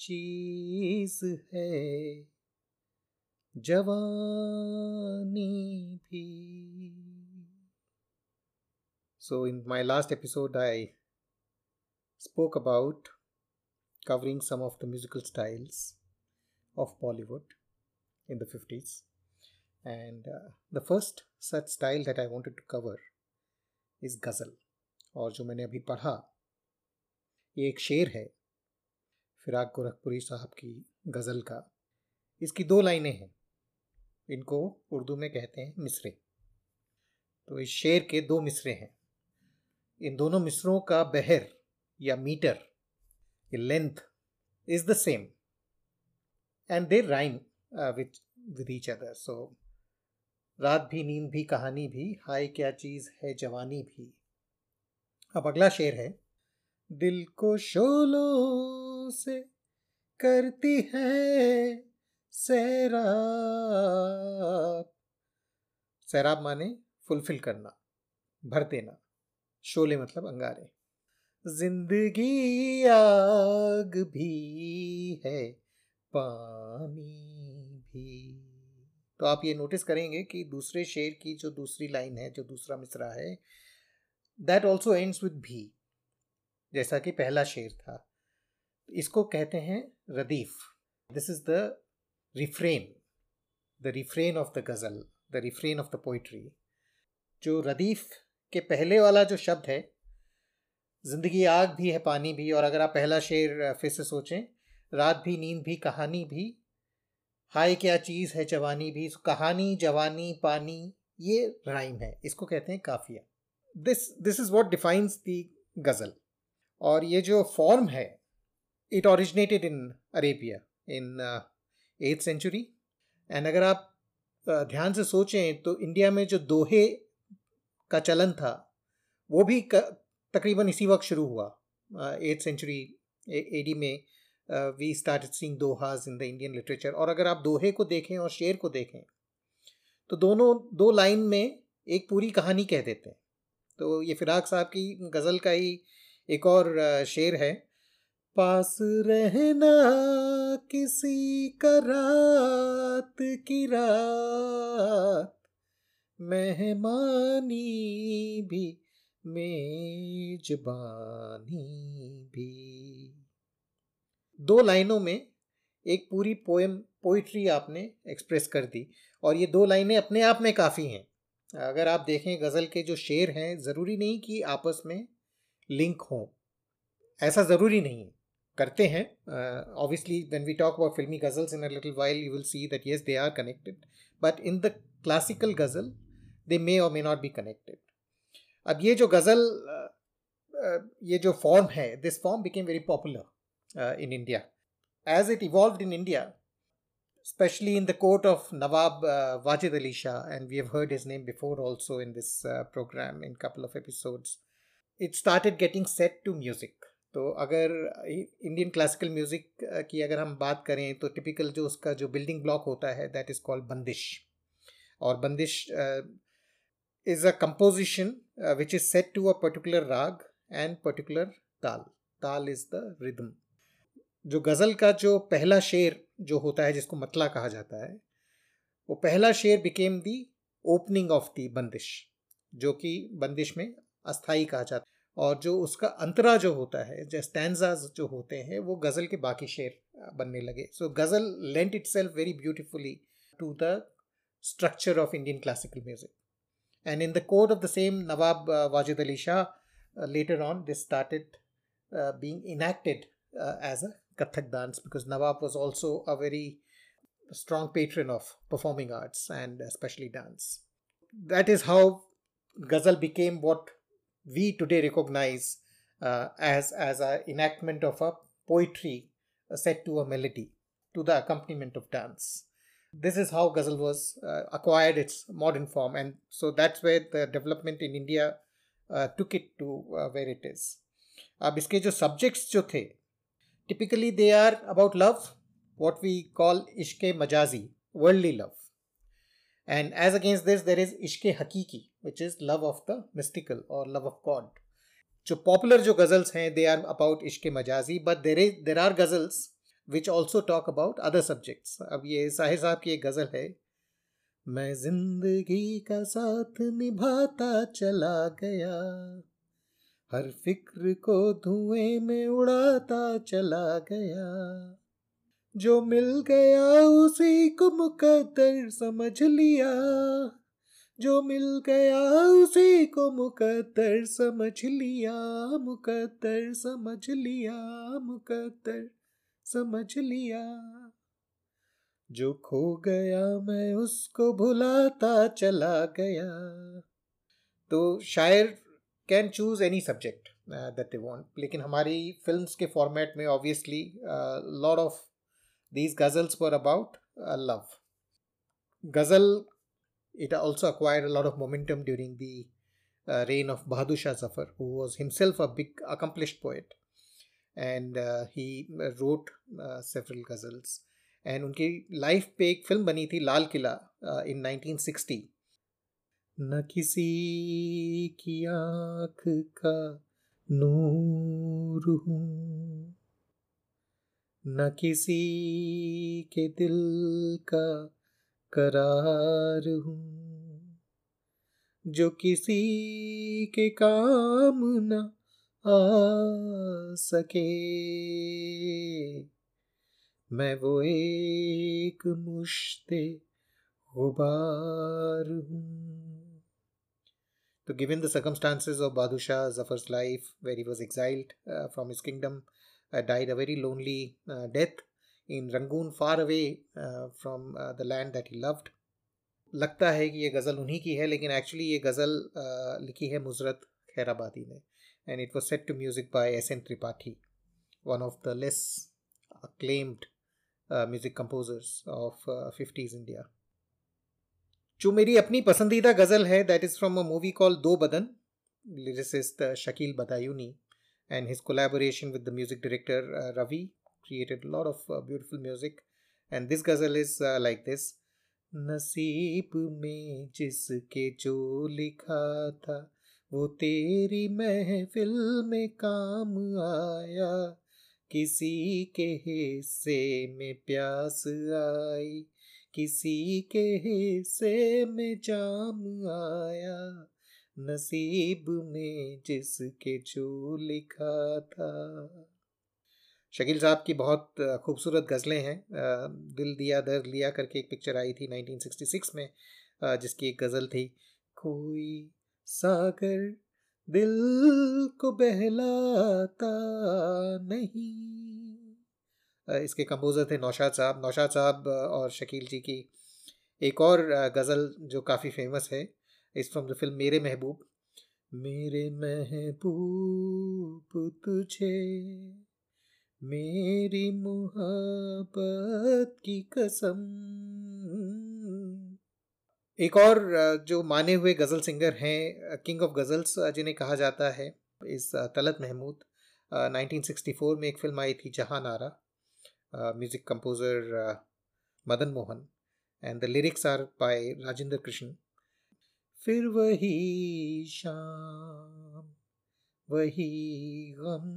चीज़ है। जवानी भी। So in my last episode I spoke about covering some of the musical styles of Bollywood in the fifties and the first such style that I wanted to cover is ghazal और जो मैंने अभी पढ़ा, ये एक शेर है। फिराक गोरखपुरी साहब की गज़ल का। इसकी दो लाइनें हैं। इनको उर्दू में कहते हैं मिसरे। तो इस शेर के दो मिसरे हैं। इन दोनों मिसरों का बहर या metre length is the same and they rhyme with with each other so रात भी, नींद भी, कहानी भी, हाय क्या चीज़ है, जवानी भी। अब अगला शेर है। दिल को शोलों से करती है सैराब। सैराब माने फुलफिल करना, भर देना, शोले मतलब अंगारे। ज़िंदगी आग भी है, पानी भी। तो आप ये नोटिस करेंगे कि दूसरे शेर की जो दूसरी लाइन है, जो दूसरा मिसरा है दैट ऑल्सो एंड्स विद भी। जैसा कि पहला शेर था। इसको कहते हैं रदीफ। This is the refrain the refrain of the ghazal the refrain of the poetry जो रदीफ के पहले वाला जो शब्द है, ज़िंदगी आग भी है, पानी भी, और अगर आप पहला शेर फिर से सोचें, रात भी, नींद भी, कहानी भी, हाय क्या चीज़ है, जवानी भी कहानी, जवानी, पानी, ये राइम है। इसको कहते हैं काफिया। This this is what defines the ghazal और ये जो फॉर्म है it originated in Arabia in eighth century and अगर आप ध्यान से सोचें तो इंडिया में जो दोहे का चलन था, वो भी तकरीबन इसी वक्त शुरू हुआ। एट सेंचुरी एडी में we start seeing dohas in the Indian literature और अगर आप दोहे को देखें और शेर को देखें तो दोनों, दो लाइन में एक पूरी कहानी कह देते हैं। तो ये फिराक साहब की गज़ल का ही एक और शेर है। पास रहना किसी का रात की रात। मेहमानी भी, मेजबानी भी। दो लाइनों में एक पूरी पोएम पोइट्री आपने एक्सप्रेस कर दी और ये दो लाइनें अपने आप में काफ़ी हैं। अगर आप देखें गज़ल के जो शेर हैं, ज़रूरी नहीं कि आपस में लिंक हों। ऐसा ज़रूरी नहीं है। करते हैं obviously when we talk about filmi ghazals in a little while you will see that yes they are connected but in the classical ghazal they may or may not be connected अब ये जो गज़ल ये जो form है this form became very popular in India as it evolve in India especially in the court of Nawab uh, Wajid Ali Shah, and we have heard his name before also in this uh, program in couple of episodes. It started getting set to music. तो अगर Indian classical music की अगर हम बात करें तो typical जो उसका जो बिल्डिंग ब्लॉक होता है दैट इज़ कॉल्ड बंदिश। और bandish is a composition which is set to a particular raag and particular taal. Taal is the rhythm जो गज़ल का जो पहला शेर जो होता है, जिसको मतला कहा जाता है, वो पहला शेर became the opening of the bandish, जो कि बंदिश में अस्थाई कहा जाता है। और जो उसका अंतरा जो होता है, जो स्टैंडाज जो होते हैं, वो गज़ल के बाकी शेर बनने लगे। So ghazal lent itself very beautifully to the structure of Indian classical music and in the court of the same Nawab Wajid Ali Shah later on this started being enacted as a kathak dance because Nawab was also a very strong patron of performing arts and specially dance that is how ghazal became what we today recognize uh, as, as an enactment of a poetry set to a melody to the accompaniment of dance. This is how ghazal was uh, acquired its modern form, and so that's where the development in India uh, took it to uh, where it is. अब इसके जो subjects जो थे typically they are about love what we call ishke majazi, worldly love. And as against this, there is ishke hakiki, which is love of the mystical or love of God. जो popular जो गजल्स हैं they are about इश्क मजाजी but there is there are ghazals which also talk about other subjects अब ये साहिर साहब की एक गज़ल है मैं ज़िंदगी का साथ निभाता चला गया हर फ़िक्र को धुएँ में उड़ाता चला गया जो मिल गया उसी को मुकद्दर समझ लिया। जो मिल गया उसी को मुकद्दर समझ लिया, मुकद्दर समझ लिया, मुकद्दर समझ लिया। जो खो गया मैं उसको भुलाता चला गया। तो शायर can choose any subject that they want लेकिन हमारी फिल्म्स के फॉर्मेट में obviously lot of These ghazals were about love ghazal it also acquired a lot of momentum during the uh, reign of Bahadur Shah Zafar, who was himself a big accomplished poet. And uh, he uh, wrote uh, several ghazals. And उनकी life पे एक film बनी थी लाल किला इन 1960 न किसी की आंख का नूर हूँ न किसी के दिल का करार हूँ, जो किसी के काम न आ सके। मैं वो एक मुश्ते गुबार हूँ। तो given the circumstances of Badshah Zafar's life where he was exiled from his kingdom died a very lonely uh, death, in Rangoon far away from the land that he loved लगता है कि ये गज़ल उन्हीं की है लेकिन एक्चुअली ये गज़ल uh, लिखी है मुजरत खैराबादी ने। And it was set to music by S N Tripathi one of the less acclaimed music composers of fifties India जो मेरी अपनी पसंदीदा गज़ल है that is from a movie call Do Badan. Lyricist Shakeel Badayuni. And his collaboration with the music director Ravi created a lot of uh, beautiful music. And this ghazal is uh, like this. नसीब में जिसके जो लिखा था वो तेरी महफिल में काम आया। किसी के हिस्से में प्यास आई किसी के हिस्से में जाम आया। नसीब में जिसके जो लिखा था। शकील साहब की बहुत खूबसूरत गज़लें हैं। दिल दिया दर्द लिया करके एक पिक्चर आई थी 1966 में जिसकी एक गज़ल थी, कोई सागर दिल को बहलाता नहीं। इसके कंपोज़र थे नौशाद साहब। नौशाद साहब और शकील जी की एक और गज़ल जो काफ़ी फ़ेमस है इस फ्रॉम द फ़िल्म मेरे महबूब मेरे महबूब तुझे, मेरी मुहब्बत की कसम। एक और जो माने हुए गज़ल सिंगर हैं किंग ऑफ़ गज़ल्स जिन्हें कहा जाता है इस तलत महमूद 1964 में एक फ़िल्म आई थी, Jahanara music composer Madan Mohan. And the lyrics are by Rajendra Krishan फिर वही शाम वही गम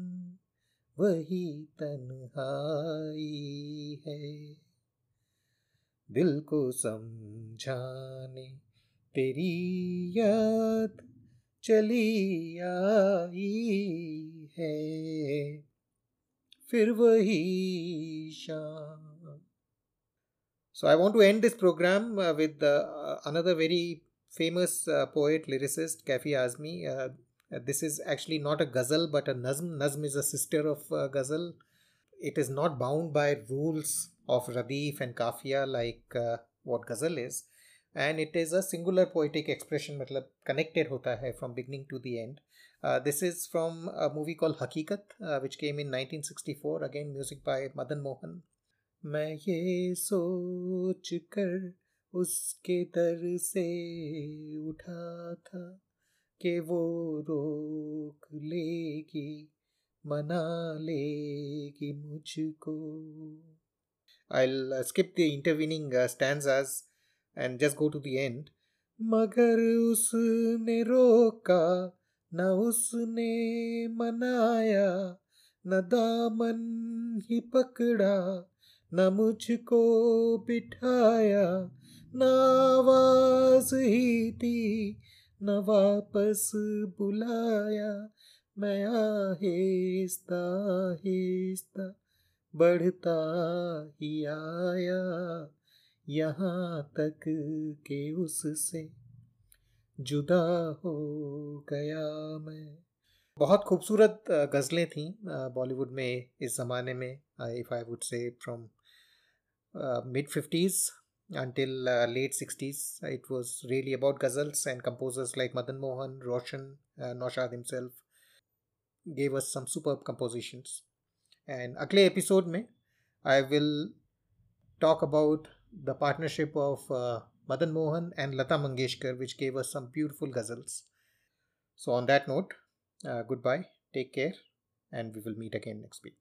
वही तन्हाई है दिल को समझाने तेरी याद चली आई है फिर वही शाम So I want to end this program uh, with uh, another very famous uh, poet lyricist Kafi Azmi. Uh, Uh, this is actually not a ghazal but a nazm. Nazm is a sister of uh, ghazal. It is not bound by rules of radif and kafiya like uh, what ghazal is. And it is a singular poetic expression, matlab connected hota hai from beginning to the end. Uh, this is from a movie called Hakikat, uh, which came in 1964. Again, music by Madan Mohan. मैं ये सोच कर उसके दर से उठा था कि वो रोक लेगी मना लेगी मुझको I'll uh, skip the intervening uh, stanzas and just go to the end. मगर उसने रोका न उसने मनाया न दामन ही पकड़ा न मुझको बिठाया न आवाज़ ही थी, न वापस बुलाया, मैं आहिस्ता आहिस्ता बढ़ता ही आया, यहाँ तक के उससे जुदा हो गया मैं। बहुत खूबसूरत गज़लें थीं बॉलीवुड में इस ज़माने में if I would say from mid fifties until uh, late 60s it was really about ghazals and composers like madan mohan roshan uh, naushad himself gave us some superb compositions and अगले episode में I will talk about the partnership of uh, Madan Mohan and Lata Mangeshkar, which gave us some beautiful ghazals. So, on that note, uh, goodbye, take care, and we will meet again next week.